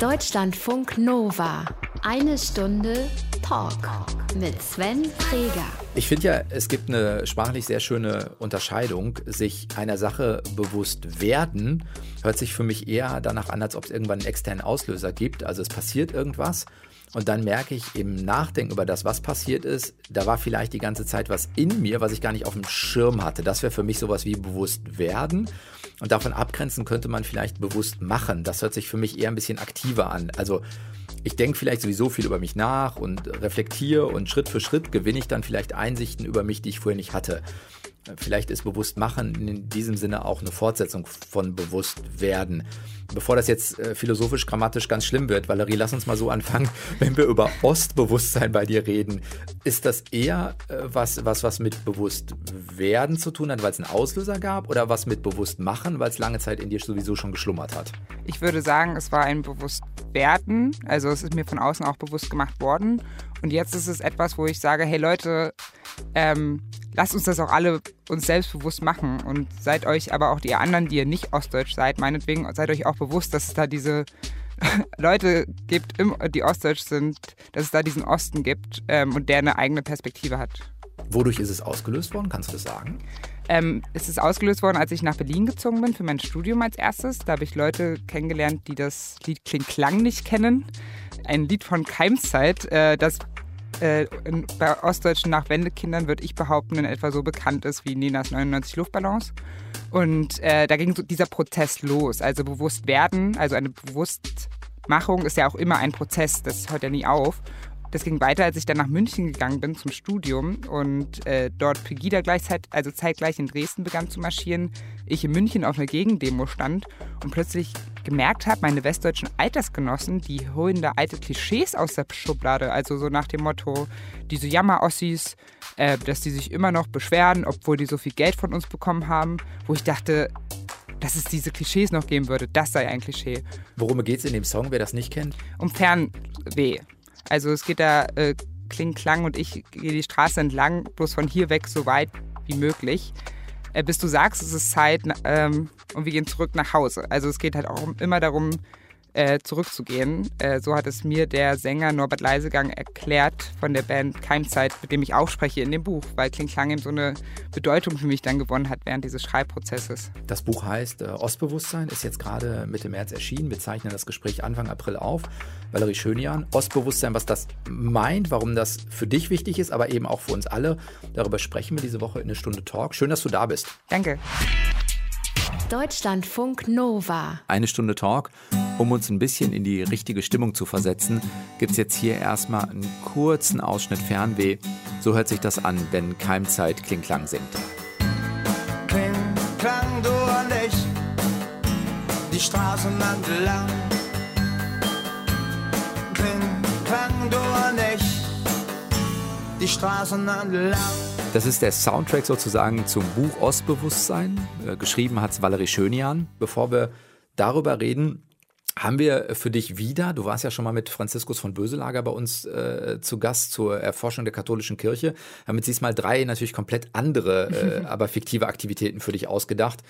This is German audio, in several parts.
Deutschlandfunk Nova. Eine Stunde Talk mit Sven Freger. Ich finde ja, es gibt eine sprachlich sehr schöne Unterscheidung. Sich einer Sache bewusst werden, hört sich für mich eher danach an, als ob es irgendwann einen externen Auslöser gibt. Also es passiert irgendwas und dann merke ich im Nachdenken über das, was passiert ist, da war vielleicht die ganze Zeit was in mir, was ich gar nicht auf dem Schirm hatte. Das wäre für mich sowas wie bewusst werden. Und davon abgrenzen könnte man vielleicht bewusst machen. Das hört sich für mich eher ein bisschen aktiver an. Also ich denke vielleicht sowieso viel über mich nach und reflektiere und Schritt für Schritt gewinne ich dann vielleicht Einsichten über mich, die ich vorher nicht hatte. Vielleicht ist bewusst machen in diesem Sinne auch eine Fortsetzung von bewusst werden. Bevor das jetzt äh, philosophisch, grammatisch ganz schlimm wird, Valerie, lass uns mal so anfangen, wenn wir über Ostbewusstsein bei dir reden. Ist das eher äh, was, was, was mit bewusst werden zu tun hat, weil es einen Auslöser gab oder was mit bewusst machen, weil es lange Zeit in dir sowieso schon geschlummert hat? Ich würde sagen, es war ein bewusst werden. Also es ist mir von außen auch bewusst gemacht worden. Und jetzt ist es etwas, wo ich sage, hey Leute, ähm, lasst uns das auch alle uns selbstbewusst machen und seid euch aber auch die anderen, die ihr nicht ostdeutsch seid, meinetwegen, seid euch auch bewusst, dass es da diese Leute gibt, die ostdeutsch sind, dass es da diesen Osten gibt ähm, und der eine eigene Perspektive hat. Wodurch ist es ausgelöst worden? Kannst du das sagen? Ähm, es ist ausgelöst worden, als ich nach Berlin gezogen bin für mein Studium als erstes. Da habe ich Leute kennengelernt, die das Lied Kling Klang nicht kennen. Ein Lied von Keimzeit, äh, das äh, in, bei ostdeutschen Nachwendekindern, würde ich behaupten, in etwa so bekannt ist wie Ninas 99 Luftballons. Und äh, da ging so dieser Prozess los. Also bewusst werden, also eine Bewusstmachung ist ja auch immer ein Prozess, das hört ja nie auf. Das ging weiter, als ich dann nach München gegangen bin zum Studium und äh, dort Pegida gleichzeitig, also zeitgleich in Dresden begann zu marschieren. Ich in München auf einer Gegendemo stand und plötzlich gemerkt habe, meine westdeutschen Altersgenossen, die holen da alte Klischees aus der Schublade. Also so nach dem Motto, diese Jammer-Ossis, äh, dass die sich immer noch beschweren, obwohl die so viel Geld von uns bekommen haben. Wo ich dachte, dass es diese Klischees noch geben würde, das sei ein Klischee. Worum geht es in dem Song, wer das nicht kennt? Um Fernweh. Also es geht da äh, Kling Klang und ich gehe die Straße entlang, bloß von hier weg so weit wie möglich. Äh, bis du sagst, es ist Zeit ähm, und wir gehen zurück nach Hause. Also es geht halt auch immer darum, äh, zurückzugehen. Äh, so hat es mir der Sänger Norbert Leisegang erklärt von der Band Keimzeit, mit dem ich auch spreche in dem Buch, weil Kling Klang eben so eine Bedeutung für mich dann gewonnen hat während dieses Schreibprozesses. Das Buch heißt äh, Ostbewusstsein, ist jetzt gerade Mitte März erschienen. Wir zeichnen das Gespräch Anfang April auf. Valerie Schönian, Ostbewusstsein, was das meint, warum das für dich wichtig ist, aber eben auch für uns alle. Darüber sprechen wir diese Woche in eine Stunde Talk. Schön, dass du da bist. Danke. Deutschlandfunk Nova. Eine Stunde Talk. Um uns ein bisschen in die richtige Stimmung zu versetzen, gibt es jetzt hier erstmal einen kurzen Ausschnitt Fernweh. So hört sich das an, wenn Keimzeit Klingklang singt. Kling, klang du und ich, die Straßen entlang. Kling, klang du und ich, die Straßen entlang. Das ist der Soundtrack sozusagen zum Buch Ostbewusstsein. Äh, geschrieben hat es Valerie Schönian. Bevor wir darüber reden, haben wir für dich wieder, du warst ja schon mal mit Franziskus von Böselager bei uns äh, zu Gast zur Erforschung der katholischen Kirche, haben jetzt diesmal drei natürlich komplett andere, äh, aber fiktive Aktivitäten für dich ausgedacht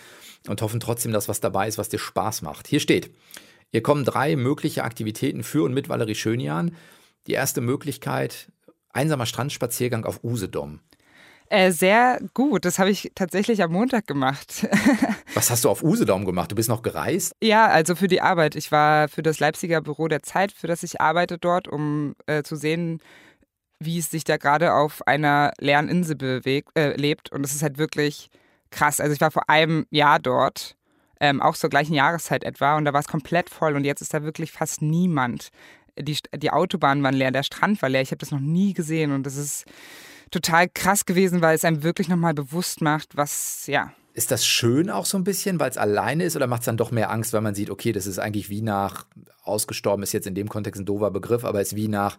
und hoffen trotzdem, dass was dabei ist, was dir Spaß macht. Hier steht, hier kommen drei mögliche Aktivitäten für und mit Valerie Schönian. Die erste Möglichkeit, einsamer Strandspaziergang auf Usedom. Äh, sehr gut. Das habe ich tatsächlich am Montag gemacht. Was hast du auf Usedom gemacht? Du bist noch gereist? Ja, also für die Arbeit. Ich war für das Leipziger Büro der Zeit, für das ich arbeite dort, um äh, zu sehen, wie es sich da gerade auf einer leeren Insel bewegt, äh, lebt. Und es ist halt wirklich krass. Also ich war vor einem Jahr dort, ähm, auch zur gleichen Jahreszeit etwa, und da war es komplett voll und jetzt ist da wirklich fast niemand. Die, die Autobahnen waren leer, der Strand war leer. Ich habe das noch nie gesehen und das ist total krass gewesen, weil es einem wirklich nochmal bewusst macht, was, ja. Ist das schön auch so ein bisschen, weil es alleine ist oder macht es dann doch mehr Angst, weil man sieht, okay, das ist eigentlich wie nach, ausgestorben ist jetzt in dem Kontext ein doofer Begriff, aber es ist wie nach,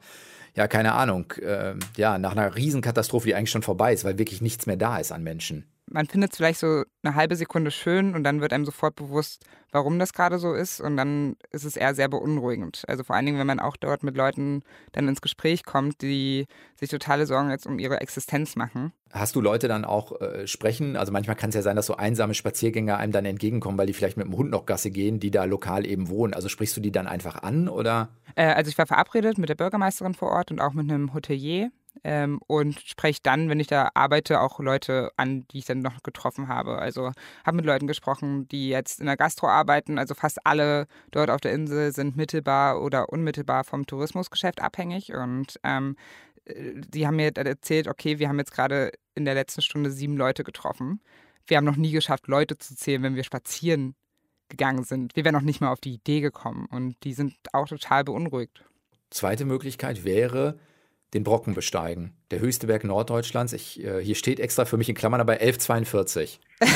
ja, keine Ahnung, äh, ja, nach einer Riesenkatastrophe, die eigentlich schon vorbei ist, weil wirklich nichts mehr da ist an Menschen. Man findet es vielleicht so eine halbe Sekunde schön und dann wird einem sofort bewusst, warum das gerade so ist und dann ist es eher sehr beunruhigend. Also vor allen Dingen, wenn man auch dort mit Leuten dann ins Gespräch kommt, die sich totale Sorgen jetzt um ihre Existenz machen. Hast du Leute dann auch äh, sprechen? Also manchmal kann es ja sein, dass so einsame Spaziergänger einem dann entgegenkommen, weil die vielleicht mit dem Hund noch Gasse gehen, die da lokal eben wohnen. Also sprichst du die dann einfach an oder? Äh, also ich war verabredet mit der Bürgermeisterin vor Ort und auch mit einem Hotelier ähm, und spreche dann, wenn ich da arbeite, auch Leute an, die ich dann noch getroffen habe. Also habe mit Leuten gesprochen, die jetzt in der Gastro arbeiten. Also fast alle dort auf der Insel sind mittelbar oder unmittelbar vom Tourismusgeschäft abhängig und ähm, äh, die haben mir erzählt, okay, wir haben jetzt gerade in der letzten Stunde sieben Leute getroffen. Wir haben noch nie geschafft, Leute zu zählen, wenn wir spazieren gegangen sind. Wir wären noch nicht mal auf die Idee gekommen und die sind auch total beunruhigt. Zweite Möglichkeit wäre, den Brocken besteigen. Der höchste Berg Norddeutschlands. Ich, äh, hier steht extra für mich in Klammern dabei 1142.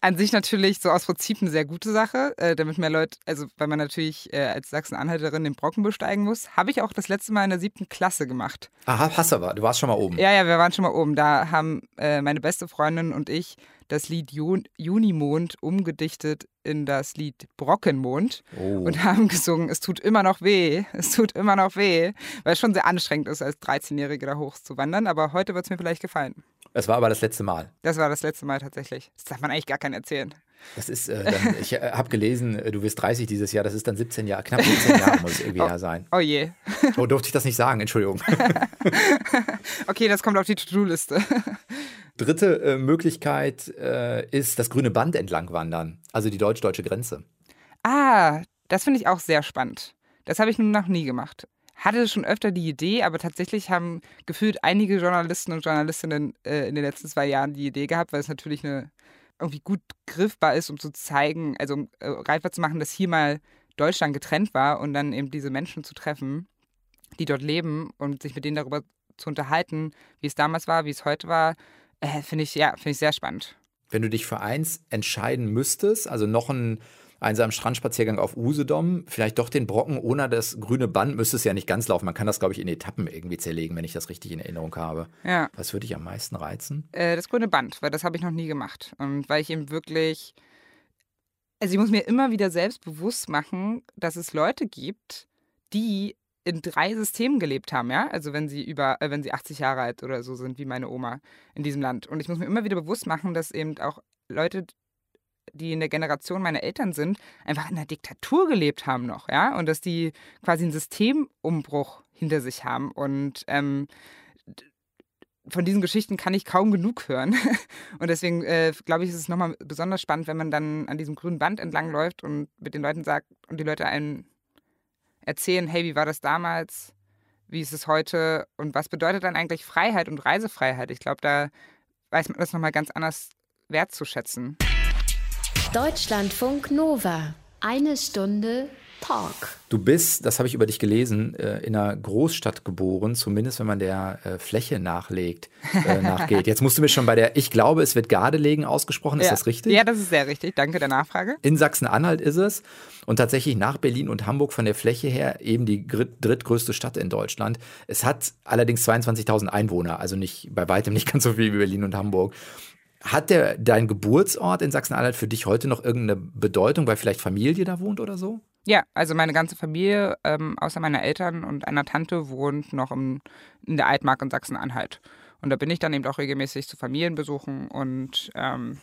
An sich natürlich so aus Prinzip eine sehr gute Sache, äh, damit mehr Leute, also weil man natürlich äh, als Sachsen-Anhalterin den Brocken besteigen muss. Habe ich auch das letzte Mal in der siebten Klasse gemacht. Aha, hast du aber. Du warst schon mal oben. Ja, ja, wir waren schon mal oben. Da haben äh, meine beste Freundin und ich das Lied Jun Junimond umgedichtet in das Lied Brockenmond oh. und haben gesungen, es tut immer noch weh, es tut immer noch weh, weil es schon sehr anstrengend ist, als 13-Jährige da hoch zu wandern, aber heute wird es mir vielleicht gefallen. Es war aber das letzte Mal. Das war das letzte Mal tatsächlich. Das darf man eigentlich gar keinen erzählen. Das ist, äh, dann, ich äh, habe gelesen, äh, du wirst 30 dieses Jahr, das ist dann 17 Jahre, knapp 17 Jahre muss es irgendwie oh, sein. Oh je. Oh, durfte ich das nicht sagen, Entschuldigung. okay, das kommt auf die To-Do-Liste. Dritte äh, Möglichkeit äh, ist das grüne Band entlang wandern, also die deutsch-deutsche Grenze. Ah, das finde ich auch sehr spannend. Das habe ich nun noch nie gemacht. Hatte schon öfter die Idee, aber tatsächlich haben gefühlt einige Journalisten und Journalistinnen äh, in den letzten zwei Jahren die Idee gehabt, weil es natürlich eine irgendwie gut griffbar ist, um zu zeigen, also um äh, greifbar zu machen, dass hier mal Deutschland getrennt war und dann eben diese Menschen zu treffen, die dort leben und sich mit denen darüber zu unterhalten, wie es damals war, wie es heute war, äh, finde ich, ja, finde ich sehr spannend. Wenn du dich für eins entscheiden müsstest, also noch ein einsamen Strandspaziergang auf Usedom, vielleicht doch den Brocken ohne das grüne Band, müsste es ja nicht ganz laufen. Man kann das, glaube ich, in Etappen irgendwie zerlegen, wenn ich das richtig in Erinnerung habe. Ja. Was würde dich am meisten reizen? Äh, das grüne Band, weil das habe ich noch nie gemacht. Und weil ich eben wirklich, also ich muss mir immer wieder selbst bewusst machen, dass es Leute gibt, die in drei Systemen gelebt haben, ja. Also wenn sie über, äh, wenn sie 80 Jahre alt oder so sind wie meine Oma in diesem Land. Und ich muss mir immer wieder bewusst machen, dass eben auch Leute, die in der Generation meiner Eltern sind, einfach in der Diktatur gelebt haben noch, ja. Und dass die quasi einen Systemumbruch hinter sich haben. Und ähm, von diesen Geschichten kann ich kaum genug hören. Und deswegen äh, glaube ich, ist es nochmal besonders spannend, wenn man dann an diesem grünen Band entlang läuft und mit den Leuten sagt und die Leute einen erzählen, hey, wie war das damals? Wie ist es heute? Und was bedeutet dann eigentlich Freiheit und Reisefreiheit? Ich glaube, da weiß man das nochmal ganz anders wertzuschätzen. Deutschlandfunk Nova. Eine Stunde Talk. Du bist, das habe ich über dich gelesen, äh, in einer Großstadt geboren, zumindest wenn man der äh, Fläche nachlegt, äh, nachgeht. Jetzt musst du mir schon bei der, ich glaube, es wird Gardelegen ausgesprochen, ist ja. das richtig? Ja, das ist sehr richtig. Danke der Nachfrage. In Sachsen-Anhalt ist es und tatsächlich nach Berlin und Hamburg von der Fläche her eben die drittgrößte Stadt in Deutschland. Es hat allerdings 22.000 Einwohner, also nicht bei weitem nicht ganz so viel wie Berlin und Hamburg. Hat der, dein Geburtsort in Sachsen-Anhalt für dich heute noch irgendeine Bedeutung, weil vielleicht Familie da wohnt oder so? Ja, also meine ganze Familie, ähm, außer meiner Eltern und einer Tante, wohnt noch im, in der Altmark in Sachsen-Anhalt. Und da bin ich dann eben auch regelmäßig zu Familienbesuchen und ähm,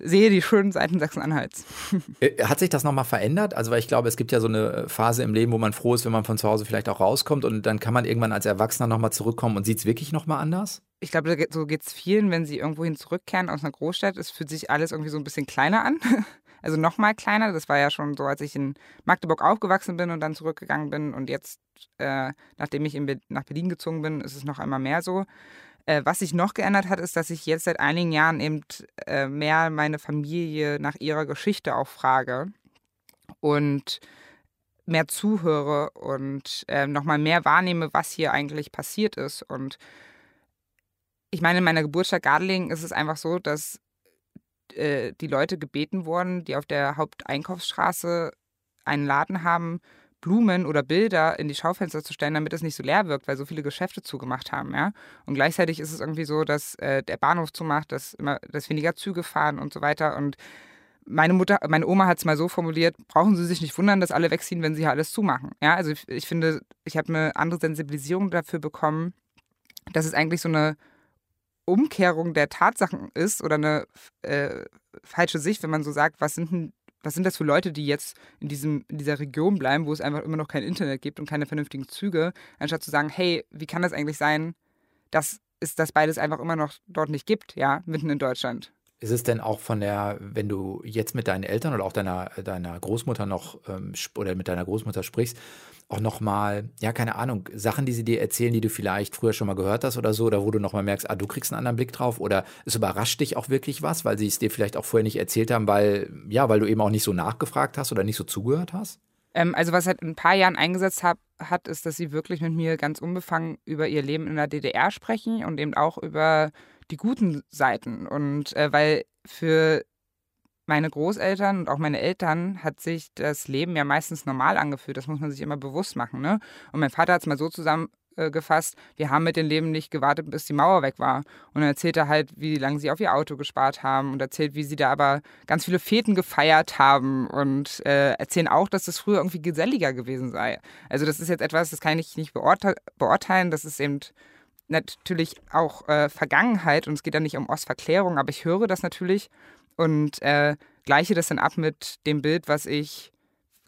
sehe die schönen Seiten Sachsen-Anhalts. Äh, hat sich das nochmal verändert? Also, weil ich glaube, es gibt ja so eine Phase im Leben, wo man froh ist, wenn man von zu Hause vielleicht auch rauskommt und dann kann man irgendwann als Erwachsener nochmal zurückkommen und sieht es wirklich nochmal anders? Ich glaube, so geht es vielen, wenn sie irgendwohin zurückkehren aus einer Großstadt. Es fühlt sich alles irgendwie so ein bisschen kleiner an. Also nochmal kleiner. Das war ja schon so, als ich in Magdeburg aufgewachsen bin und dann zurückgegangen bin. Und jetzt, äh, nachdem ich Be nach Berlin gezogen bin, ist es noch einmal mehr so. Äh, was sich noch geändert hat, ist, dass ich jetzt seit einigen Jahren eben äh, mehr meine Familie nach ihrer Geschichte auch frage und mehr zuhöre und äh, nochmal mehr wahrnehme, was hier eigentlich passiert ist. Und ich meine, in meiner Geburtsstadt Gardeling ist es einfach so, dass äh, die Leute gebeten wurden, die auf der Haupteinkaufsstraße einen Laden haben, Blumen oder Bilder in die Schaufenster zu stellen, damit es nicht so leer wirkt, weil so viele Geschäfte zugemacht haben, ja. Und gleichzeitig ist es irgendwie so, dass äh, der Bahnhof zumacht, dass immer, dass weniger Züge fahren und so weiter. Und meine Mutter, meine Oma hat es mal so formuliert, brauchen Sie sich nicht wundern, dass alle wegziehen, wenn Sie hier alles zumachen. Ja, also ich, ich finde, ich habe eine andere Sensibilisierung dafür bekommen, dass es eigentlich so eine Umkehrung der Tatsachen ist oder eine äh, falsche Sicht, wenn man so sagt, was sind denn was sind das für Leute, die jetzt in, diesem, in dieser Region bleiben, wo es einfach immer noch kein Internet gibt und keine vernünftigen Züge, anstatt zu sagen, hey, wie kann das eigentlich sein, dass es das beides einfach immer noch dort nicht gibt, ja, mitten in Deutschland. Ist es denn auch von der, wenn du jetzt mit deinen Eltern oder auch deiner, deiner Großmutter noch ähm, oder mit deiner Großmutter sprichst, auch nochmal, ja, keine Ahnung, Sachen, die sie dir erzählen, die du vielleicht früher schon mal gehört hast oder so, oder wo du nochmal merkst, ah, du kriegst einen anderen Blick drauf oder es überrascht dich auch wirklich was, weil sie es dir vielleicht auch vorher nicht erzählt haben, weil, ja, weil du eben auch nicht so nachgefragt hast oder nicht so zugehört hast? Ähm, also, was halt ein paar Jahren eingesetzt hab, hat, ist, dass sie wirklich mit mir ganz unbefangen über ihr Leben in der DDR sprechen und eben auch über die guten Seiten. Und äh, weil für meine Großeltern und auch meine Eltern hat sich das Leben ja meistens normal angefühlt. Das muss man sich immer bewusst machen. Ne? Und mein Vater hat es mal so zusammengefasst, wir haben mit dem Leben nicht gewartet, bis die Mauer weg war. Und er erzählte halt, wie lange sie auf ihr Auto gespart haben und erzählt, wie sie da aber ganz viele Feten gefeiert haben und äh, erzählen auch, dass das früher irgendwie geselliger gewesen sei. Also das ist jetzt etwas, das kann ich nicht beurte beurteilen. Das ist eben natürlich auch äh, Vergangenheit und es geht ja nicht um Ostverklärung, aber ich höre das natürlich und äh, gleiche das dann ab mit dem Bild, was ich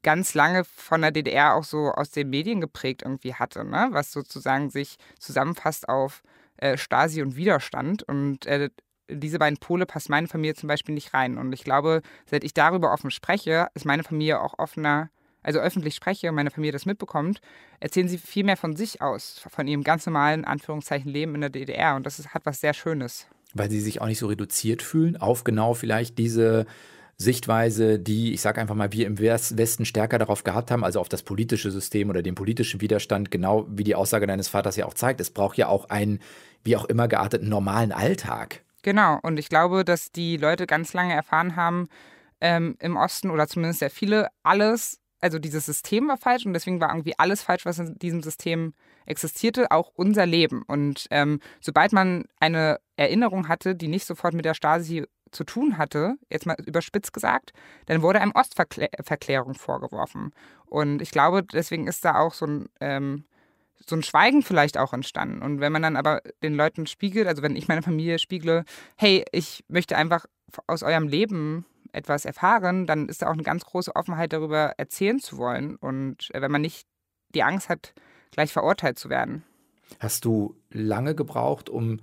ganz lange von der DDR auch so aus den Medien geprägt irgendwie hatte, ne? was sozusagen sich zusammenfasst auf äh, Stasi und Widerstand. Und äh, diese beiden Pole passt meine Familie zum Beispiel nicht rein. Und ich glaube, seit ich darüber offen spreche, ist meine Familie auch offener, also öffentlich spreche und meine Familie das mitbekommt, erzählen sie viel mehr von sich aus, von ihrem ganz normalen, Anführungszeichen, Leben in der DDR. Und das ist, hat was sehr Schönes weil sie sich auch nicht so reduziert fühlen auf genau vielleicht diese Sichtweise, die, ich sage einfach mal, wir im Westen stärker darauf gehabt haben, also auf das politische System oder den politischen Widerstand, genau wie die Aussage deines Vaters ja auch zeigt. Es braucht ja auch einen, wie auch immer gearteten, normalen Alltag. Genau, und ich glaube, dass die Leute ganz lange erfahren haben, ähm, im Osten oder zumindest sehr viele, alles, also dieses System war falsch und deswegen war irgendwie alles falsch, was in diesem System existierte auch unser Leben. Und ähm, sobald man eine Erinnerung hatte, die nicht sofort mit der Stasi zu tun hatte, jetzt mal überspitzt gesagt, dann wurde einem Ostverklärung vorgeworfen. Und ich glaube, deswegen ist da auch so ein, ähm, so ein Schweigen vielleicht auch entstanden. Und wenn man dann aber den Leuten spiegelt, also wenn ich meine Familie spiegle, hey, ich möchte einfach aus eurem Leben etwas erfahren, dann ist da auch eine ganz große Offenheit darüber erzählen zu wollen. Und äh, wenn man nicht die Angst hat, gleich verurteilt zu werden. Hast du lange gebraucht, um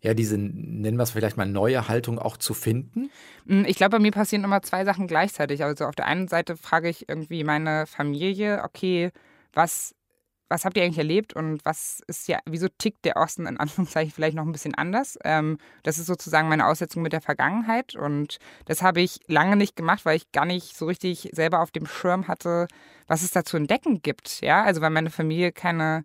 ja diese, nennen wir es vielleicht mal, neue Haltung auch zu finden? Hm, ich glaube, bei mir passieren immer zwei Sachen gleichzeitig. Also auf der einen Seite frage ich irgendwie meine Familie, okay, was, was habt ihr eigentlich erlebt und was ist ja, wieso tickt der Osten in Anführungszeichen vielleicht noch ein bisschen anders? Ähm, das ist sozusagen meine Aussetzung mit der Vergangenheit und das habe ich lange nicht gemacht, weil ich gar nicht so richtig selber auf dem Schirm hatte, was es da zu entdecken gibt. Ja, also weil meine Familie keine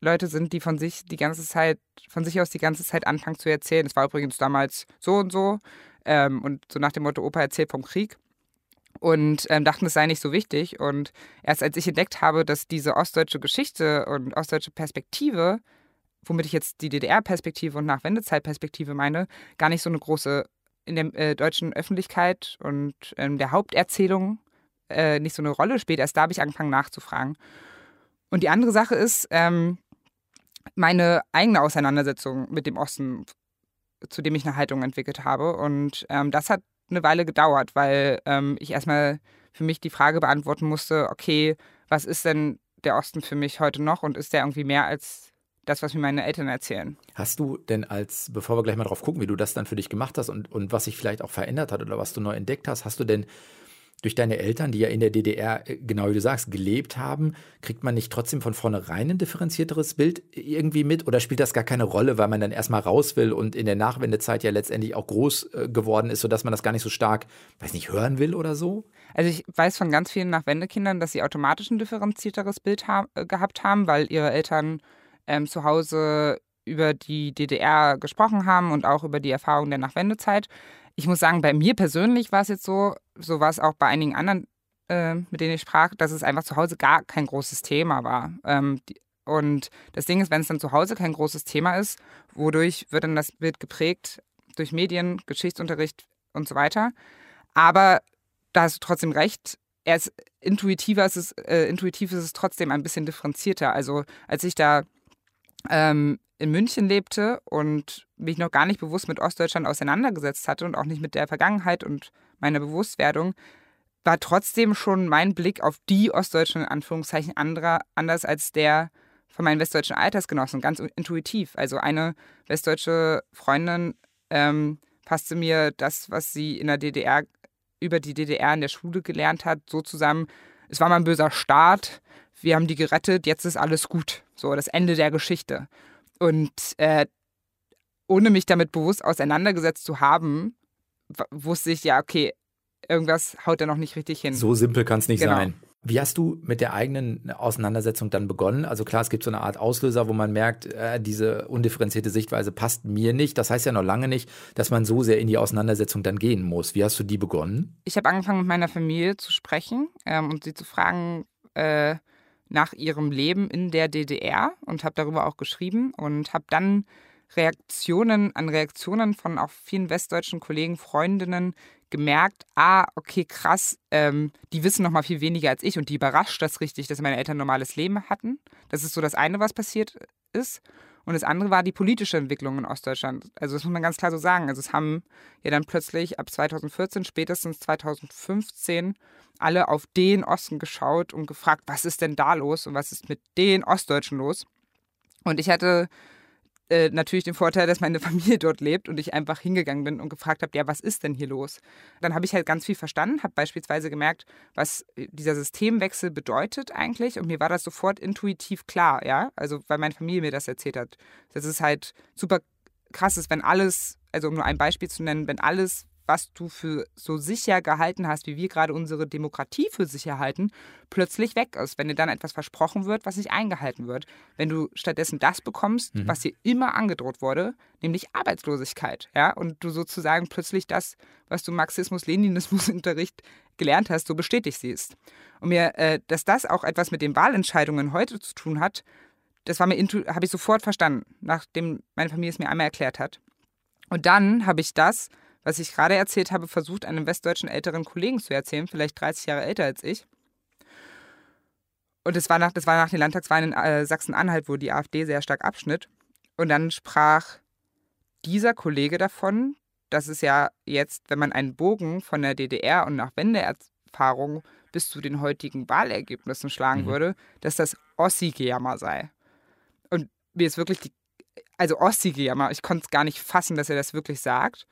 Leute sind, die von sich die ganze Zeit, von sich aus die ganze Zeit anfangen zu erzählen. Es war übrigens damals so und so. Ähm, und so nach dem Motto, Opa erzählt vom Krieg. Und ähm, dachten, es sei nicht so wichtig. Und erst als ich entdeckt habe, dass diese ostdeutsche Geschichte und ostdeutsche Perspektive, womit ich jetzt die DDR-Perspektive und Nachwendezeit-Perspektive meine, gar nicht so eine große in der äh, deutschen Öffentlichkeit und ähm, der Haupterzählung äh, nicht so eine Rolle spielt. Erst da habe ich angefangen nachzufragen. Und die andere Sache ist ähm, meine eigene Auseinandersetzung mit dem Osten, zu dem ich eine Haltung entwickelt habe. Und ähm, das hat eine Weile gedauert, weil ähm, ich erstmal für mich die Frage beantworten musste, okay, was ist denn der Osten für mich heute noch und ist der irgendwie mehr als das, was mir meine Eltern erzählen. Hast du denn als, bevor wir gleich mal drauf gucken, wie du das dann für dich gemacht hast und, und was sich vielleicht auch verändert hat oder was du neu entdeckt hast, hast du denn durch deine Eltern, die ja in der DDR, äh, genau wie du sagst, gelebt haben, kriegt man nicht trotzdem von vornherein ein differenzierteres Bild irgendwie mit? Oder spielt das gar keine Rolle, weil man dann erstmal raus will und in der Nachwendezeit ja letztendlich auch groß äh, geworden ist, sodass man das gar nicht so stark, weiß nicht, hören will oder so? Also ich weiß von ganz vielen Nachwendekindern, dass sie automatisch ein differenzierteres Bild ha äh, gehabt haben, weil ihre Eltern ähm, zu Hause über die DDR gesprochen haben und auch über die Erfahrung der Nachwendezeit. Ich muss sagen, bei mir persönlich war es jetzt so, so war es auch bei einigen anderen äh, mit denen ich sprach, dass es einfach zu Hause gar kein großes Thema war. Ähm, die, und das Ding ist, wenn es dann zu Hause kein großes Thema ist, wodurch wird dann das Bild geprägt durch Medien, Geschichtsunterricht und so weiter. Aber da hast du trotzdem recht. Er ist intuitiver, ist äh, intuitiv ist es trotzdem ein bisschen differenzierter. Also als ich da ähm, in München lebte und mich noch gar nicht bewusst mit Ostdeutschland auseinandergesetzt hatte und auch nicht mit der Vergangenheit und meiner Bewusstwerdung, war trotzdem schon mein Blick auf die Ostdeutschen in Anführungszeichen anderer, anders als der von meinen westdeutschen Altersgenossen, ganz intuitiv. Also eine westdeutsche Freundin ähm, passte mir das, was sie in der DDR über die DDR in der Schule gelernt hat, so zusammen, es war mal ein böser Staat, wir haben die gerettet, jetzt ist alles gut. So, das Ende der Geschichte. Und äh, ohne mich damit bewusst auseinandergesetzt zu haben, wusste ich ja, okay, irgendwas haut da noch nicht richtig hin. So simpel kann es nicht genau. sein. Wie hast du mit der eigenen Auseinandersetzung dann begonnen? Also klar, es gibt so eine Art Auslöser, wo man merkt, äh, diese undifferenzierte Sichtweise passt mir nicht. Das heißt ja noch lange nicht, dass man so sehr in die Auseinandersetzung dann gehen muss. Wie hast du die begonnen? Ich habe angefangen mit meiner Familie zu sprechen ähm, und sie zu fragen äh, nach ihrem Leben in der DDR und habe darüber auch geschrieben und habe dann Reaktionen an Reaktionen von auch vielen westdeutschen Kollegen, Freundinnen gemerkt, ah, okay, krass, ähm, die wissen noch mal viel weniger als ich und die überrascht das richtig, dass meine Eltern normales Leben hatten. Das ist so das eine, was passiert ist. Und das andere war die politische Entwicklung in Ostdeutschland. Also das muss man ganz klar so sagen. Also es haben ja dann plötzlich ab 2014, spätestens 2015 alle auf den Osten geschaut und gefragt, was ist denn da los und was ist mit den Ostdeutschen los. Und ich hatte äh, natürlich den Vorteil, dass meine Familie dort lebt und ich einfach hingegangen bin und gefragt habe, ja, was ist denn hier los? Dann habe ich halt ganz viel verstanden, habe beispielsweise gemerkt, was äh, dieser Systemwechsel bedeutet eigentlich und mir war das sofort intuitiv klar, ja, also weil meine Familie mir das erzählt hat. Das ist halt super krass wenn alles, also um nur ein Beispiel zu nennen, wenn alles, was du für so sicher gehalten hast, wie wir gerade unsere Demokratie für sicher halten, plötzlich weg ist. Wenn dir dann etwas versprochen wird, was nicht eingehalten wird. Wenn du stattdessen das bekommst, mhm. was dir immer angedroht wurde, nämlich Arbeitslosigkeit. Ja? Und du sozusagen plötzlich das, was du Marxismus-Leninismus-Unterricht gelernt hast, so bestätigt siehst. Und mir, äh, dass das auch etwas mit den Wahlentscheidungen heute zu tun hat, das war mir habe ich sofort verstanden, nachdem meine Familie es mir einmal erklärt hat. Und dann habe ich das was ich gerade erzählt habe, versucht, einem westdeutschen älteren Kollegen zu erzählen, vielleicht 30 Jahre älter als ich. Und das war nach, das war nach den Landtagswahlen in äh, Sachsen-Anhalt, wo die AfD sehr stark abschnitt. Und dann sprach dieser Kollege davon, dass es ja jetzt, wenn man einen Bogen von der DDR und nach Wendeerfahrung bis zu den heutigen Wahlergebnissen schlagen mhm. würde, dass das Ossi-Gejammer sei. Und mir ist wirklich die, also Ossi-Gejammer, ich konnte es gar nicht fassen, dass er das wirklich sagt.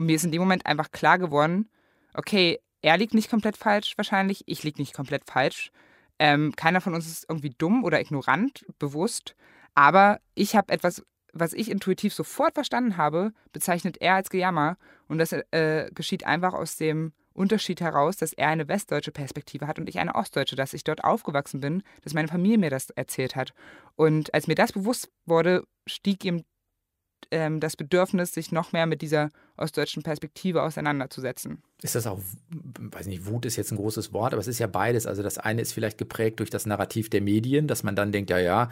Und mir ist in dem Moment einfach klar geworden, okay, er liegt nicht komplett falsch wahrscheinlich, ich liege nicht komplett falsch. Ähm, keiner von uns ist irgendwie dumm oder ignorant, bewusst. Aber ich habe etwas, was ich intuitiv sofort verstanden habe, bezeichnet er als Gejammer. Und das äh, geschieht einfach aus dem Unterschied heraus, dass er eine westdeutsche Perspektive hat und ich eine ostdeutsche, dass ich dort aufgewachsen bin, dass meine Familie mir das erzählt hat. Und als mir das bewusst wurde, stieg ihm ähm, das Bedürfnis, sich noch mehr mit dieser ostdeutschen Perspektive auseinanderzusetzen. Ist das auch, weiß nicht, Wut ist jetzt ein großes Wort, aber es ist ja beides. Also das eine ist vielleicht geprägt durch das Narrativ der Medien, dass man dann denkt, ja, ja,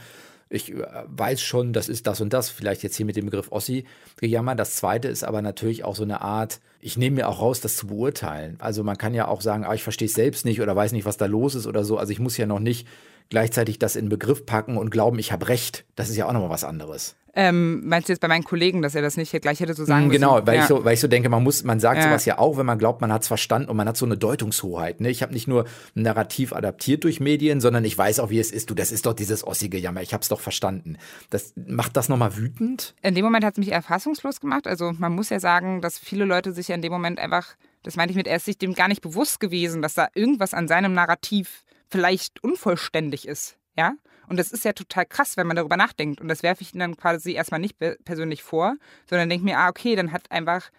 ich äh, weiß schon, das ist das und das, vielleicht jetzt hier mit dem Begriff Ossi gejammert. Das zweite ist aber natürlich auch so eine Art, ich nehme mir auch raus, das zu beurteilen. Also man kann ja auch sagen, ah, ich verstehe es selbst nicht oder weiß nicht, was da los ist oder so. Also ich muss ja noch nicht gleichzeitig das in Begriff packen und glauben, ich habe recht. Das ist ja auch nochmal was anderes. Ähm, meinst du jetzt bei meinen Kollegen, dass er das nicht gleich hätte so sagen mm, Genau, weil, ja. ich so, weil ich so denke, man muss, man sagt ja. sowas ja auch, wenn man glaubt, man hat es verstanden und man hat so eine Deutungshoheit. Ne? Ich habe nicht nur ein Narrativ adaptiert durch Medien, sondern ich weiß auch, wie es ist. Du, das ist doch dieses ossige Jammer. Ich habe es doch verstanden. Das macht das nochmal wütend? In dem Moment hat es mich erfassungslos gemacht. Also man muss ja sagen, dass viele Leute sich ja in dem Moment einfach, das meinte ich mit, er ist sich dem gar nicht bewusst gewesen, dass da irgendwas an seinem Narrativ vielleicht unvollständig ist. Ja? Und das ist ja total krass, wenn man darüber nachdenkt. Und das werfe ich ihnen dann quasi erstmal nicht persönlich vor, sondern denke mir, ah, okay, dann hat einfach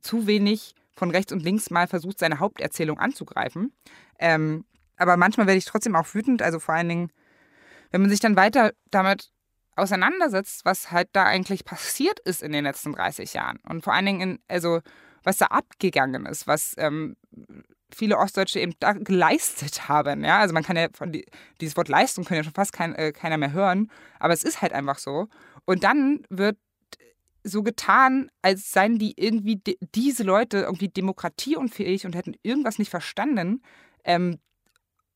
zu wenig von rechts und links mal versucht, seine Haupterzählung anzugreifen. Ähm, aber manchmal werde ich trotzdem auch wütend, also vor allen Dingen, wenn man sich dann weiter damit auseinandersetzt, was halt da eigentlich passiert ist in den letzten 30 Jahren. Und vor allen Dingen, in, also was da abgegangen ist, was ähm, viele Ostdeutsche eben da geleistet haben. Ja? Also man kann ja von die, dieses Wort Leistung können ja schon fast kein, äh, keiner mehr hören, aber es ist halt einfach so. Und dann wird so getan, als seien die irgendwie de diese Leute irgendwie demokratieunfähig und hätten irgendwas nicht verstanden. Ähm,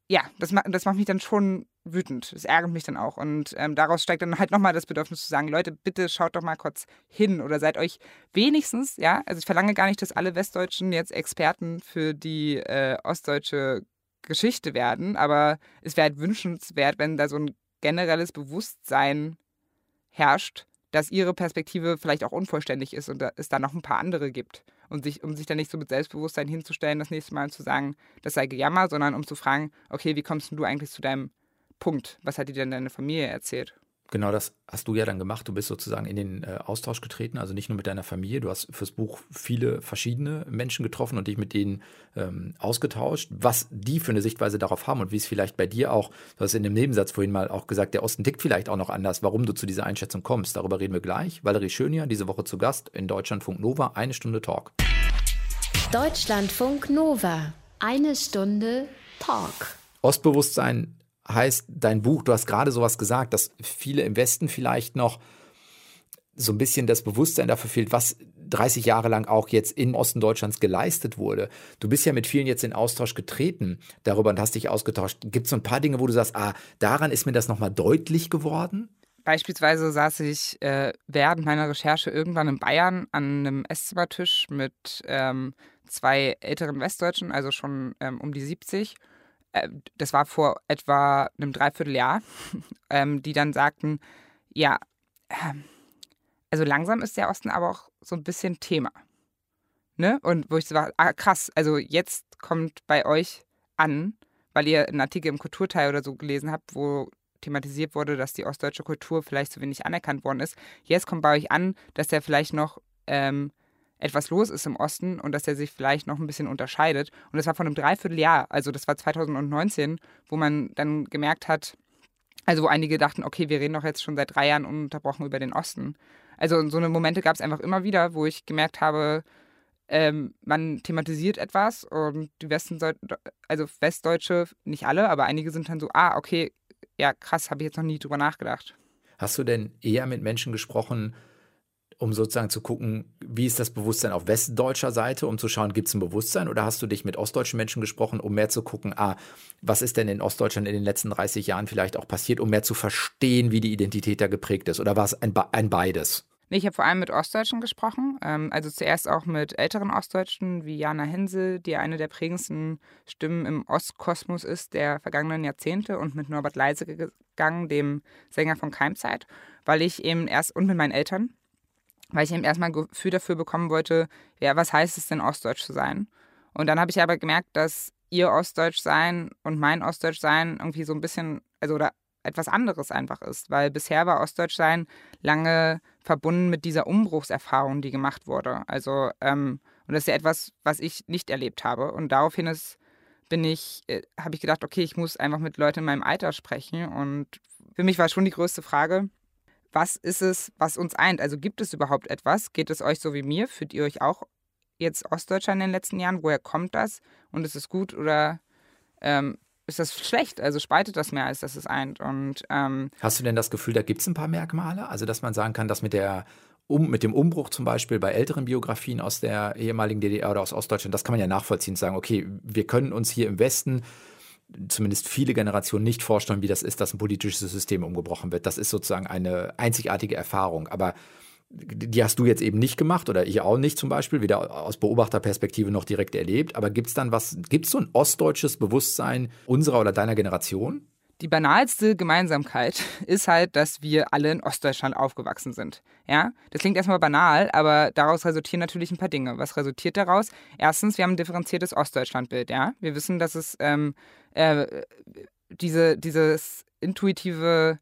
ja, das, das macht mich dann schon wütend. Das ärgert mich dann auch. Und ähm, daraus steigt dann halt nochmal das Bedürfnis zu sagen, Leute, bitte schaut doch mal kurz hin oder seid euch wenigstens, ja, also ich verlange gar nicht, dass alle Westdeutschen jetzt Experten für die äh, ostdeutsche Geschichte werden, aber es wäre halt wünschenswert, wenn da so ein generelles Bewusstsein herrscht, dass ihre Perspektive vielleicht auch unvollständig ist und es da noch ein paar andere gibt. Und sich, um sich dann nicht so mit Selbstbewusstsein hinzustellen, das nächste Mal zu sagen, das sei Gejammer, sondern um zu fragen, okay, wie kommst du eigentlich zu deinem Punkt? Was hat dir denn deine Familie erzählt? Genau das hast du ja dann gemacht. Du bist sozusagen in den äh, Austausch getreten, also nicht nur mit deiner Familie. Du hast fürs Buch viele verschiedene Menschen getroffen und dich mit denen ähm, ausgetauscht, was die für eine Sichtweise darauf haben und wie es vielleicht bei dir auch, du hast in dem Nebensatz vorhin mal auch gesagt, der Osten tickt vielleicht auch noch anders, warum du zu dieser Einschätzung kommst. Darüber reden wir gleich. Valerie Schönier, diese Woche zu Gast in Deutschlandfunk Nova, eine Stunde Talk. Deutschlandfunk Nova, eine Stunde Talk. Ostbewusstsein heißt dein Buch, du hast gerade sowas gesagt, dass viele im Westen vielleicht noch so ein bisschen das Bewusstsein dafür fehlt, was 30 Jahre lang auch jetzt im Osten Deutschlands geleistet wurde. Du bist ja mit vielen jetzt in Austausch getreten darüber und hast dich ausgetauscht. Gibt es so ein paar Dinge, wo du sagst, ah, daran ist mir das nochmal deutlich geworden? Beispielsweise saß ich äh, während meiner Recherche irgendwann in Bayern an einem Esszimmertisch mit ähm, zwei älteren Westdeutschen, also schon ähm, um die 70 äh, das war vor etwa einem Dreivierteljahr, ähm, die dann sagten, ja, ähm, also langsam ist der Osten aber auch so ein bisschen Thema. Ne? Und wo ich so war, ah, krass, also jetzt kommt bei euch an, weil ihr einen Artikel im Kulturteil oder so gelesen habt, wo thematisiert wurde, dass die ostdeutsche Kultur vielleicht zu wenig anerkannt worden ist. Jetzt kommt bei euch an, dass der vielleicht noch ähm, etwas los ist im Osten und dass er sich vielleicht noch ein bisschen unterscheidet. Und das war von einem Dreivierteljahr, also das war 2019, wo man dann gemerkt hat, also wo einige dachten, okay, wir reden doch jetzt schon seit drei Jahren ununterbrochen über den Osten. Also so eine Momente gab es einfach immer wieder, wo ich gemerkt habe, ähm, man thematisiert etwas und die Westen, also Westdeutsche, nicht alle, aber einige sind dann so, ah, okay, ja krass, habe ich jetzt noch nie drüber nachgedacht. Hast du denn eher mit Menschen gesprochen, um sozusagen zu gucken, wie ist das Bewusstsein auf westdeutscher Seite, um zu schauen, gibt es ein Bewusstsein oder hast du dich mit ostdeutschen Menschen gesprochen, um mehr zu gucken, ah, was ist denn in Ostdeutschland in den letzten 30 Jahren vielleicht auch passiert, um mehr zu verstehen, wie die Identität da geprägt ist? Oder war es ein, ein beides? Ich habe vor allem mit Ostdeutschen gesprochen. Ähm, also zuerst auch mit älteren Ostdeutschen wie Jana Hensel, die eine der prägendsten Stimmen im Ostkosmos ist der vergangenen Jahrzehnte und mit Norbert Leise gegangen, dem Sänger von Keimzeit, weil ich eben erst und mit meinen Eltern, weil ich eben erstmal ein Gefühl dafür bekommen wollte, ja, was heißt es denn, Ostdeutsch zu sein? Und dann habe ich aber gemerkt, dass ihr Ostdeutsch sein und mein Ostdeutsch sein irgendwie so ein bisschen, also oder etwas anderes einfach ist, weil bisher war Ostdeutsch sein lange verbunden mit dieser Umbruchserfahrung, die gemacht wurde. Also, ähm, und das ist ja etwas, was ich nicht erlebt habe. Und daraufhin ist, bin ich, äh, habe ich gedacht, okay, ich muss einfach mit Leuten in meinem Alter sprechen. Und für mich war schon die größte Frage, was ist es, was uns eint? Also gibt es überhaupt etwas? Geht es euch so wie mir? Fühlt ihr euch auch jetzt Ostdeutscher in den letzten Jahren? Woher kommt das? Und ist es gut oder ähm, ist das schlecht? Also spaltet das mehr, als dass es eint? Und, ähm, Hast du denn das Gefühl, da gibt es ein paar Merkmale? Also, dass man sagen kann, dass mit der um, mit dem Umbruch zum Beispiel bei älteren Biografien aus der ehemaligen DDR oder aus Ostdeutschland, das kann man ja nachvollziehen, sagen, okay, wir können uns hier im Westen zumindest viele Generationen nicht vorstellen, wie das ist, dass ein politisches System umgebrochen wird. Das ist sozusagen eine einzigartige Erfahrung. Aber die hast du jetzt eben nicht gemacht oder ich auch nicht zum Beispiel, weder aus Beobachterperspektive noch direkt erlebt. Aber gibt es dann was, gibt es so ein ostdeutsches Bewusstsein unserer oder deiner Generation? Die banalste Gemeinsamkeit ist halt, dass wir alle in Ostdeutschland aufgewachsen sind. Ja, das klingt erstmal banal, aber daraus resultieren natürlich ein paar Dinge. Was resultiert daraus? Erstens, wir haben ein differenziertes Ostdeutschlandbild. Ja, wir wissen, dass es ähm, äh, diese, dieses intuitive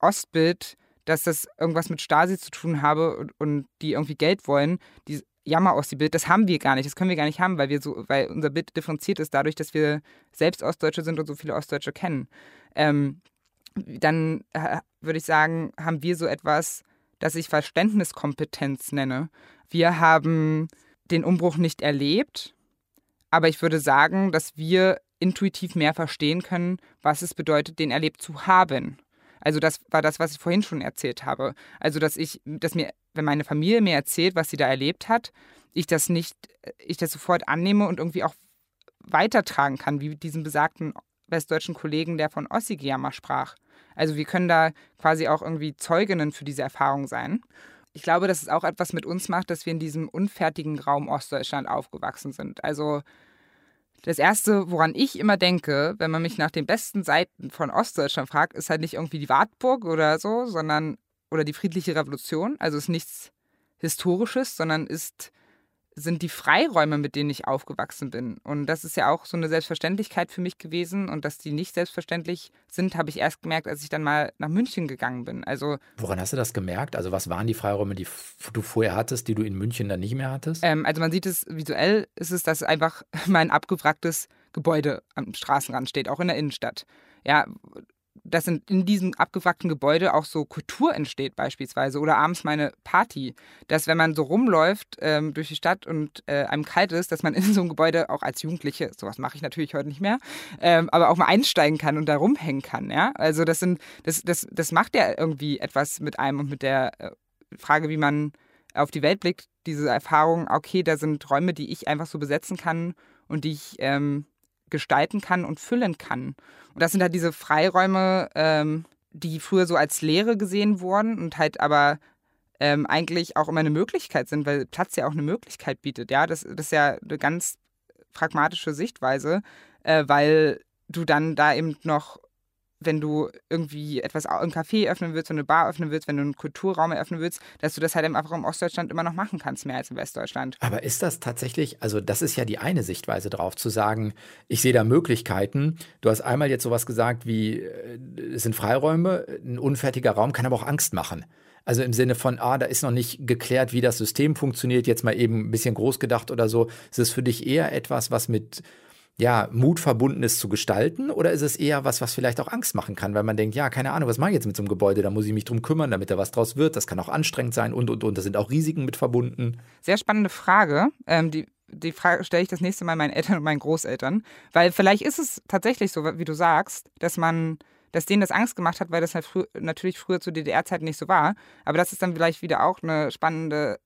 Ostbild, dass das irgendwas mit Stasi zu tun habe und, und die irgendwie Geld wollen, die Jammer aus die Bild, das haben wir gar nicht, das können wir gar nicht haben, weil wir so, weil unser Bild differenziert ist dadurch, dass wir selbst Ostdeutsche sind und so viele Ostdeutsche kennen. Ähm, dann äh, würde ich sagen, haben wir so etwas, das ich Verständniskompetenz nenne. Wir haben den Umbruch nicht erlebt, aber ich würde sagen, dass wir intuitiv mehr verstehen können, was es bedeutet, den erlebt zu haben. Also das war das, was ich vorhin schon erzählt habe. Also dass ich, dass mir, wenn meine Familie mir erzählt, was sie da erlebt hat, ich das nicht, ich das sofort annehme und irgendwie auch weitertragen kann, wie diesen besagten westdeutschen Kollegen, der von Ossigiyama sprach. Also wir können da quasi auch irgendwie Zeuginnen für diese Erfahrung sein. Ich glaube, dass es auch etwas mit uns macht, dass wir in diesem unfertigen Raum Ostdeutschland aufgewachsen sind. Also das Erste, woran ich immer denke, wenn man mich nach den besten Seiten von Ostdeutschland fragt, ist halt nicht irgendwie die Wartburg oder so, sondern oder die friedliche Revolution. Also ist nichts Historisches, sondern ist sind die Freiräume, mit denen ich aufgewachsen bin. Und das ist ja auch so eine Selbstverständlichkeit für mich gewesen. Und dass die nicht selbstverständlich sind, habe ich erst gemerkt, als ich dann mal nach München gegangen bin. Also Woran hast du das gemerkt? Also was waren die Freiräume, die du vorher hattest, die du in München dann nicht mehr hattest? Ähm, also man sieht es visuell, ist es, dass einfach mein abgewracktes Gebäude am Straßenrand steht, auch in der Innenstadt. Ja, dass in, in diesem abgewrackten Gebäude auch so Kultur entsteht beispielsweise oder abends meine Party, dass wenn man so rumläuft ähm, durch die Stadt und äh, einem kalt ist, dass man in so einem Gebäude auch als Jugendliche, sowas mache ich natürlich heute nicht mehr, ähm, aber auch mal einsteigen kann und da rumhängen kann, ja, also das sind, das, das, das macht ja irgendwie etwas mit einem und mit der äh, Frage, wie man auf die Welt blickt, diese Erfahrung, okay, da sind Räume, die ich einfach so besetzen kann und die ich ähm, gestalten kann und füllen kann. Und das sind halt diese Freiräume, ähm, die früher so als Leere gesehen wurden und halt aber ähm, eigentlich auch immer eine Möglichkeit sind, weil Platz ja auch eine Möglichkeit bietet. Ja, das, das ist ja eine ganz pragmatische Sichtweise, äh, weil du dann da eben noch wenn du irgendwie etwas im Café öffnen willst, eine Bar öffnen willst, wenn du einen Kulturraum eröffnen willst, dass du das halt einfach im Ostdeutschland immer noch machen kannst, mehr als im Westdeutschland. Aber ist das tatsächlich, also das ist ja die eine Sichtweise drauf, zu sagen, ich sehe da Möglichkeiten. Du hast einmal jetzt sowas gesagt wie, äh, es sind Freiräume, ein unfertiger Raum kann aber auch Angst machen. Also im Sinne von, ah, da ist noch nicht geklärt, wie das System funktioniert, jetzt mal eben ein bisschen groß gedacht oder so. Ist es für dich eher etwas, was mit ja, Mut verbunden ist zu gestalten oder ist es eher was, was vielleicht auch Angst machen kann, weil man denkt, ja, keine Ahnung, was mache ich jetzt mit so einem Gebäude, da muss ich mich drum kümmern, damit da was draus wird, das kann auch anstrengend sein und, und, und, da sind auch Risiken mit verbunden. Sehr spannende Frage, ähm, die, die Frage stelle ich das nächste Mal meinen Eltern und meinen Großeltern, weil vielleicht ist es tatsächlich so, wie du sagst, dass man dass denen das Angst gemacht hat, weil das halt frü natürlich früher zu DDR-Zeiten nicht so war. Aber das ist dann vielleicht wieder auch eine spannende,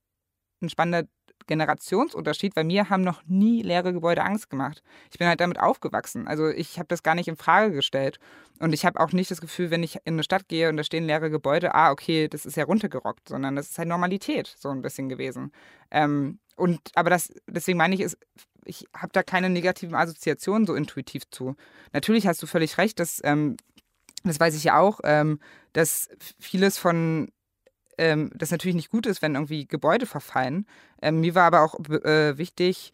ein spannender Generationsunterschied, weil mir haben noch nie leere Gebäude Angst gemacht. Ich bin halt damit aufgewachsen. Also ich habe das gar nicht in Frage gestellt. Und ich habe auch nicht das Gefühl, wenn ich in eine Stadt gehe und da stehen leere Gebäude, ah, okay, das ist ja runtergerockt, sondern das ist halt Normalität so ein bisschen gewesen. Ähm, und aber das, deswegen meine ich, ist, ich habe da keine negativen Assoziationen so intuitiv zu. Natürlich hast du völlig recht, dass ähm, das weiß ich ja auch, ähm, dass vieles von ähm, das natürlich nicht gut ist, wenn irgendwie Gebäude verfallen. Ähm, mir war aber auch äh, wichtig,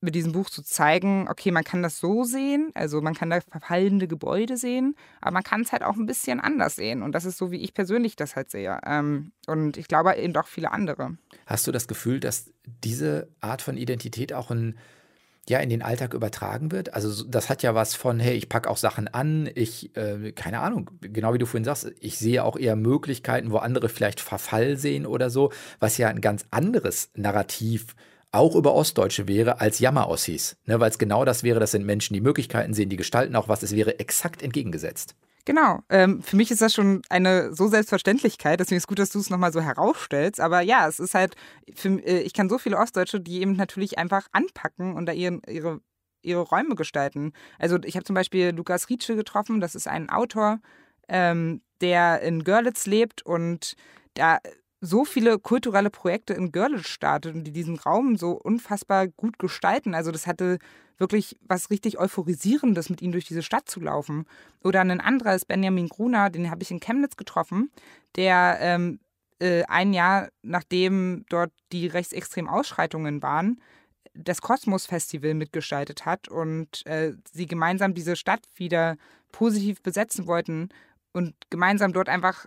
mit diesem Buch zu zeigen, okay, man kann das so sehen, also man kann da verfallende Gebäude sehen, aber man kann es halt auch ein bisschen anders sehen. Und das ist so, wie ich persönlich das halt sehe. Ähm, und ich glaube eben auch viele andere. Hast du das Gefühl, dass diese Art von Identität auch ein ja in den Alltag übertragen wird. Also das hat ja was von, hey, ich packe auch Sachen an, ich, äh, keine Ahnung, genau wie du vorhin sagst, ich sehe auch eher Möglichkeiten, wo andere vielleicht Verfall sehen oder so, was ja ein ganz anderes Narrativ auch über Ostdeutsche wäre als Jammer-Ossis. Ne, Weil es genau das wäre, das sind Menschen, die Möglichkeiten sehen, die gestalten auch was, es wäre exakt entgegengesetzt. Genau. Ähm, für mich ist das schon eine so Selbstverständlichkeit. Deswegen ist es gut, dass du es nochmal so herausstellst. Aber ja, es ist halt, für, äh, ich kann so viele Ostdeutsche, die eben natürlich einfach anpacken und da ihren, ihre, ihre Räume gestalten. Also ich habe zum Beispiel Lukas Rietsche getroffen. Das ist ein Autor, ähm, der in Görlitz lebt und da so viele kulturelle Projekte in Görlitz startet und die diesen Raum so unfassbar gut gestalten. Also das hatte wirklich was richtig Euphorisierendes, mit ihnen durch diese Stadt zu laufen. Oder ein anderer ist Benjamin Gruner, den habe ich in Chemnitz getroffen, der ähm, äh, ein Jahr nachdem dort die rechtsextremen Ausschreitungen waren, das Kosmos-Festival mitgestaltet hat und äh, sie gemeinsam diese Stadt wieder positiv besetzen wollten und gemeinsam dort einfach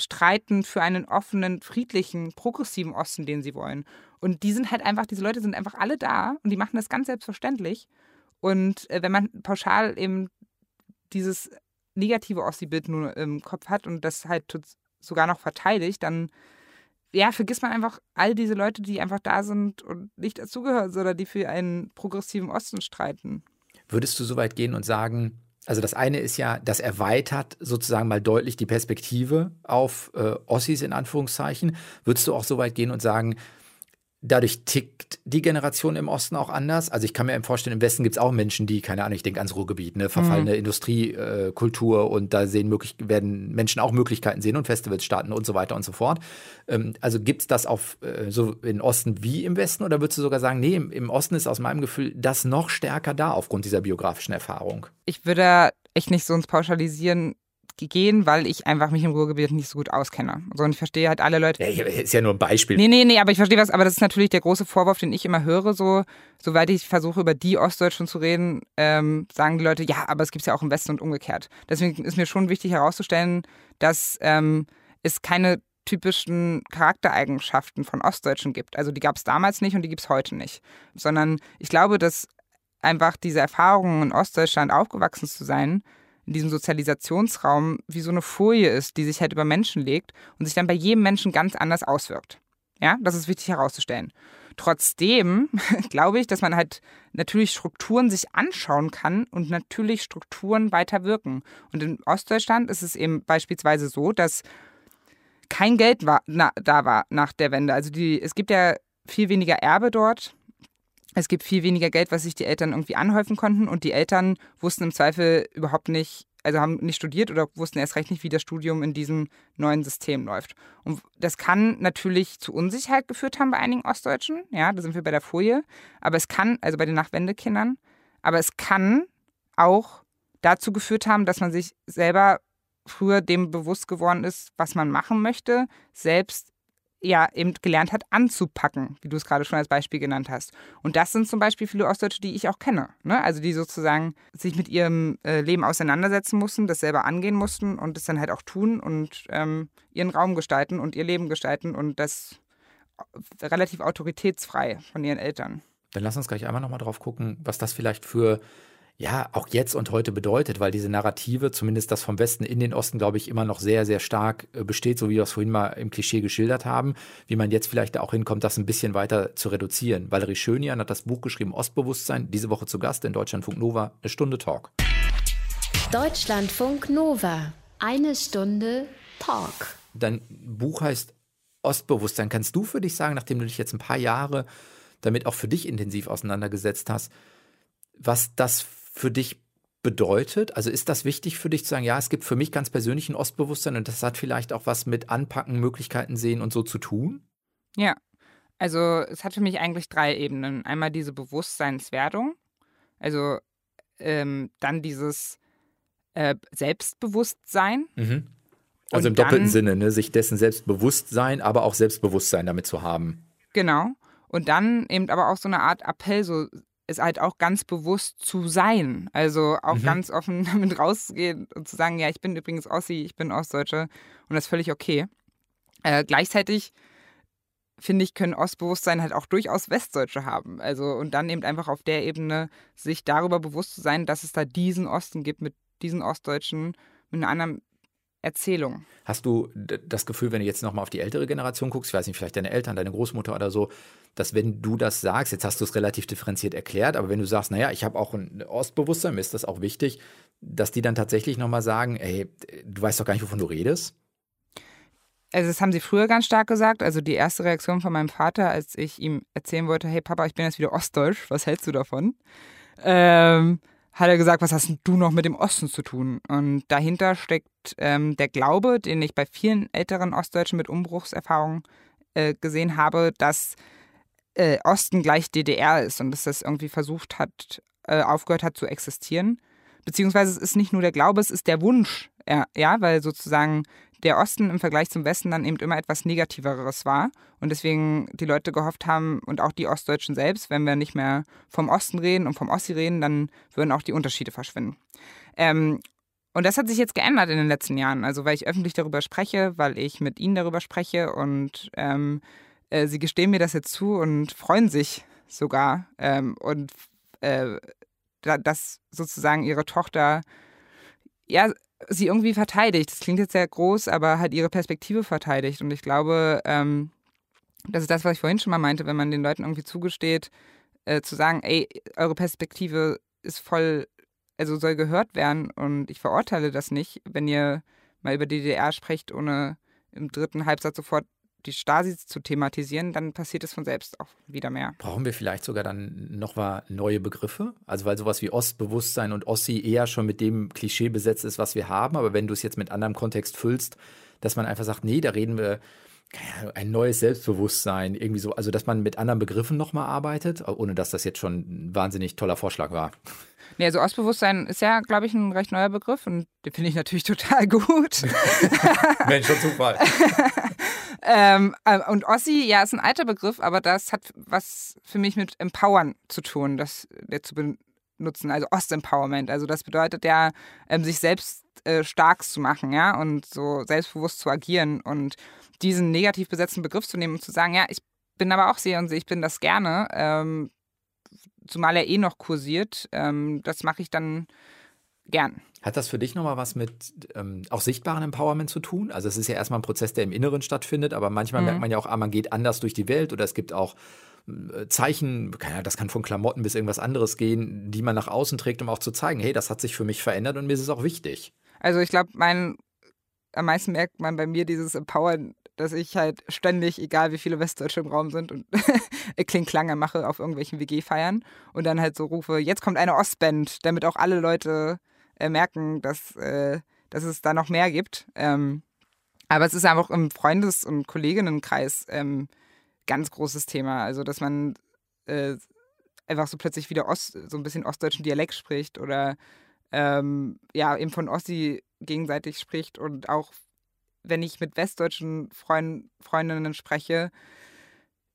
streiten für einen offenen, friedlichen, progressiven Osten, den sie wollen. Und die sind halt einfach, diese Leute sind einfach alle da und die machen das ganz selbstverständlich. Und äh, wenn man pauschal eben dieses negative Ossi-Bild nur im Kopf hat und das halt sogar noch verteidigt, dann ja, vergisst man einfach all diese Leute, die einfach da sind und nicht dazugehören, sondern die für einen progressiven Osten streiten. Würdest du so weit gehen und sagen, also das eine ist ja, das erweitert sozusagen mal deutlich die Perspektive auf äh, Ossis in Anführungszeichen. Würdest du auch so weit gehen und sagen, Dadurch tickt die Generation im Osten auch anders. Also ich kann mir vorstellen, im Westen gibt es auch Menschen, die, keine Ahnung, ich denke ans Ruhrgebiet, ne, verfallene mhm. Industriekultur äh, und da sehen möglich, werden Menschen auch Möglichkeiten sehen und Festivals starten und so weiter und so fort. Ähm, also gibt es das auf äh, so in Osten wie im Westen oder würdest du sogar sagen, nee, im, im Osten ist aus meinem Gefühl das noch stärker da aufgrund dieser biografischen Erfahrung? Ich würde echt nicht so uns pauschalisieren gehen, weil ich einfach mich im Ruhrgebiet nicht so gut auskenne. So, und ich verstehe halt alle Leute. Ja, ist ja nur ein Beispiel. Nee, nee, nee, aber ich verstehe was, aber das ist natürlich der große Vorwurf, den ich immer höre, so, soweit ich versuche, über die Ostdeutschen zu reden, ähm, sagen die Leute, ja, aber es gibt es ja auch im Westen und umgekehrt. Deswegen ist mir schon wichtig herauszustellen, dass ähm, es keine typischen Charaktereigenschaften von Ostdeutschen gibt. Also die gab es damals nicht und die gibt es heute nicht. Sondern ich glaube, dass einfach diese Erfahrungen in Ostdeutschland aufgewachsen zu sein, in diesem Sozialisationsraum wie so eine Folie ist, die sich halt über Menschen legt und sich dann bei jedem Menschen ganz anders auswirkt. Ja, das ist wichtig herauszustellen. Trotzdem glaube ich, dass man halt natürlich Strukturen sich anschauen kann und natürlich Strukturen weiter wirken. Und in Ostdeutschland ist es eben beispielsweise so, dass kein Geld war, na, da war nach der Wende. Also die, es gibt ja viel weniger Erbe dort. Es gibt viel weniger Geld, was sich die Eltern irgendwie anhäufen konnten. Und die Eltern wussten im Zweifel überhaupt nicht, also haben nicht studiert oder wussten erst recht nicht, wie das Studium in diesem neuen System läuft. Und das kann natürlich zu Unsicherheit geführt haben bei einigen Ostdeutschen, ja, da sind wir bei der Folie, aber es kann, also bei den Nachwendekindern, aber es kann auch dazu geführt haben, dass man sich selber früher dem bewusst geworden ist, was man machen möchte, selbst ja eben gelernt hat, anzupacken, wie du es gerade schon als Beispiel genannt hast. Und das sind zum Beispiel viele Ostdeutsche, die ich auch kenne. Ne? Also die sozusagen sich mit ihrem äh, Leben auseinandersetzen mussten, das selber angehen mussten und das dann halt auch tun und ähm, ihren Raum gestalten und ihr Leben gestalten und das relativ autoritätsfrei von ihren Eltern. Dann lass uns gleich einmal nochmal drauf gucken, was das vielleicht für ja, auch jetzt und heute bedeutet, weil diese Narrative, zumindest das vom Westen in den Osten, glaube ich, immer noch sehr, sehr stark äh, besteht, so wie wir es vorhin mal im Klischee geschildert haben, wie man jetzt vielleicht auch hinkommt, das ein bisschen weiter zu reduzieren. Valerie Schönian hat das Buch geschrieben, Ostbewusstsein, diese Woche zu Gast in Deutschlandfunk Nova, eine Stunde Talk. Deutschlandfunk Nova, eine Stunde Talk. Dein Buch heißt Ostbewusstsein. Kannst du für dich sagen, nachdem du dich jetzt ein paar Jahre damit auch für dich intensiv auseinandergesetzt hast, was das für dich bedeutet? Also ist das wichtig für dich zu sagen, ja, es gibt für mich ganz persönlich ein Ostbewusstsein und das hat vielleicht auch was mit Anpacken, Möglichkeiten sehen und so zu tun? Ja, also es hat für mich eigentlich drei Ebenen. Einmal diese Bewusstseinswerdung, also ähm, dann dieses äh, Selbstbewusstsein. Mhm. Also im doppelten Sinne, ne? sich dessen selbst sein, aber auch Selbstbewusstsein damit zu haben. Genau. Und dann eben aber auch so eine Art Appell, so ist halt auch ganz bewusst zu sein. Also auch mhm. ganz offen damit rauszugehen und zu sagen, ja, ich bin übrigens Ossi, ich bin Ostdeutsche und das ist völlig okay. Äh, gleichzeitig finde ich, können Ostbewusstsein halt auch durchaus Westdeutsche haben. Also und dann eben einfach auf der Ebene sich darüber bewusst zu sein, dass es da diesen Osten gibt mit diesen Ostdeutschen, mit einer anderen Erzählung. Hast du das Gefühl, wenn du jetzt nochmal auf die ältere Generation guckst, ich weiß nicht, vielleicht deine Eltern, deine Großmutter oder so, dass wenn du das sagst, jetzt hast du es relativ differenziert erklärt, aber wenn du sagst, naja, ich habe auch ein Ostbewusstsein, mir ist das auch wichtig, dass die dann tatsächlich nochmal sagen, ey, du weißt doch gar nicht, wovon du redest? Also das haben sie früher ganz stark gesagt. Also die erste Reaktion von meinem Vater, als ich ihm erzählen wollte, hey Papa, ich bin jetzt wieder Ostdeutsch, was hältst du davon? Ähm, hat er gesagt, was hast du noch mit dem Osten zu tun? Und dahinter steckt ähm, der Glaube, den ich bei vielen älteren Ostdeutschen mit Umbruchserfahrung äh, gesehen habe, dass äh, Osten gleich DDR ist und dass das irgendwie versucht hat, äh, aufgehört hat zu existieren. Beziehungsweise es ist nicht nur der Glaube, es ist der Wunsch, ja, ja, weil sozusagen der Osten im Vergleich zum Westen dann eben immer etwas Negativeres war und deswegen die Leute gehofft haben und auch die Ostdeutschen selbst, wenn wir nicht mehr vom Osten reden und vom Ossi reden, dann würden auch die Unterschiede verschwinden. Ähm, und das hat sich jetzt geändert in den letzten Jahren, also weil ich öffentlich darüber spreche, weil ich mit ihnen darüber spreche und ähm, äh, sie gestehen mir das jetzt zu und freuen sich sogar ähm, und äh, dass sozusagen ihre Tochter ja sie irgendwie verteidigt. Das klingt jetzt sehr groß, aber halt ihre Perspektive verteidigt. Und ich glaube, ähm, Das ist das, was ich vorhin schon mal meinte, wenn man den Leuten irgendwie zugesteht, äh, zu sagen, ey, eure Perspektive ist voll, also soll gehört werden und ich verurteile das nicht, wenn ihr mal über die DDR sprecht, ohne im dritten Halbsatz sofort die Stasi zu thematisieren, dann passiert es von selbst auch wieder mehr. Brauchen wir vielleicht sogar dann noch mal neue Begriffe? Also weil sowas wie Ostbewusstsein und Ossi eher schon mit dem Klischee besetzt ist, was wir haben, aber wenn du es jetzt mit anderem Kontext füllst, dass man einfach sagt, nee, da reden wir ein neues Selbstbewusstsein, irgendwie so, also dass man mit anderen Begriffen nochmal arbeitet, ohne dass das jetzt schon ein wahnsinnig toller Vorschlag war. Nee, also Ostbewusstsein ist ja, glaube ich, ein recht neuer Begriff und den finde ich natürlich total gut. Mensch, schon Zufall. ähm, äh, und Ossi, ja, ist ein alter Begriff, aber das hat was für mich mit Empowern zu tun, das der zu benutzen, also Ost-Empowerment. Also das bedeutet ja, ähm, sich selbst äh, stark zu machen, ja, und so selbstbewusst zu agieren und diesen negativ besetzten Begriff zu nehmen und zu sagen, ja, ich bin aber auch sehr und ich bin das gerne, ähm, zumal er eh noch kursiert, ähm, das mache ich dann gern. Hat das für dich nochmal was mit ähm, auch sichtbaren Empowerment zu tun? Also es ist ja erstmal ein Prozess, der im Inneren stattfindet, aber manchmal mhm. merkt man ja auch, ah, man geht anders durch die Welt oder es gibt auch äh, Zeichen, das kann von Klamotten bis irgendwas anderes gehen, die man nach außen trägt, um auch zu zeigen, hey, das hat sich für mich verändert und mir ist es auch wichtig. Also ich glaube, mein am meisten merkt man bei mir dieses Empowern dass ich halt ständig, egal wie viele Westdeutsche im Raum sind, und Klingklange mache auf irgendwelchen WG-Feiern und dann halt so rufe, jetzt kommt eine Ostband, damit auch alle Leute äh, merken, dass, äh, dass es da noch mehr gibt. Ähm, aber es ist einfach im Freundes- und Kolleginnenkreis ähm, ganz großes Thema. Also, dass man äh, einfach so plötzlich wieder Ost, so ein bisschen ostdeutschen Dialekt spricht oder ähm, ja, eben von Ossi gegenseitig spricht und auch wenn ich mit westdeutschen Freund, Freundinnen spreche,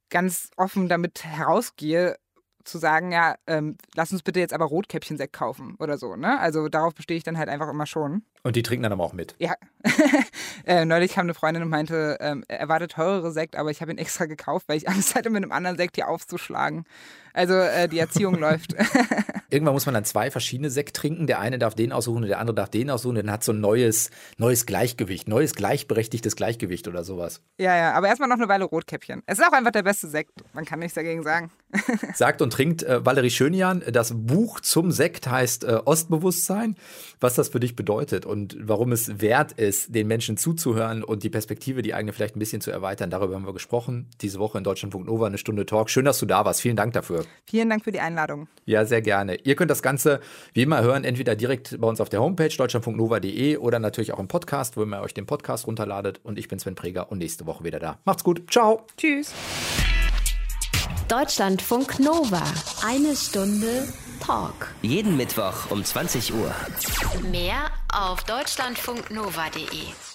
ganz offen damit herausgehe, zu sagen, ja, ähm, lass uns bitte jetzt aber Rotkäppchen-Sekt kaufen oder so. Ne? Also darauf bestehe ich dann halt einfach immer schon. Und die trinken dann aber auch mit. Ja. äh, neulich kam eine Freundin und meinte, ähm, er erwartet teurere Sekt, aber ich habe ihn extra gekauft, weil ich Angst hatte, mit einem anderen Sekt hier aufzuschlagen. Also äh, die Erziehung läuft. Irgendwann muss man dann zwei verschiedene Sekt trinken. Der eine darf den aussuchen und der andere darf den aussuchen. Dann hat so ein neues, neues Gleichgewicht, neues gleichberechtigtes Gleichgewicht oder sowas. Ja, ja, aber erstmal noch eine Weile Rotkäppchen. Es ist auch einfach der beste Sekt. Man kann nichts dagegen sagen. Sagt und trinkt äh, Valerie Schönian. Das Buch zum Sekt heißt äh, Ostbewusstsein. Was das für dich bedeutet und warum es wert ist, den Menschen zuzuhören und die Perspektive, die eigene vielleicht ein bisschen zu erweitern. Darüber haben wir gesprochen. Diese Woche in Deutschlandfunk Nova eine Stunde Talk. Schön, dass du da warst. Vielen Dank dafür. Vielen Dank für die Einladung. Ja, sehr gerne. Ihr könnt das Ganze wie immer hören, entweder direkt bei uns auf der Homepage deutschlandfunknova.de oder natürlich auch im Podcast, wo ihr euch den Podcast runterladet. Und ich bin Sven Preger und nächste Woche wieder da. Macht's gut. Ciao. Tschüss. Deutschlandfunk Nova. Eine Stunde Talk. Jeden Mittwoch um 20 Uhr. Mehr auf deutschlandfunknova.de.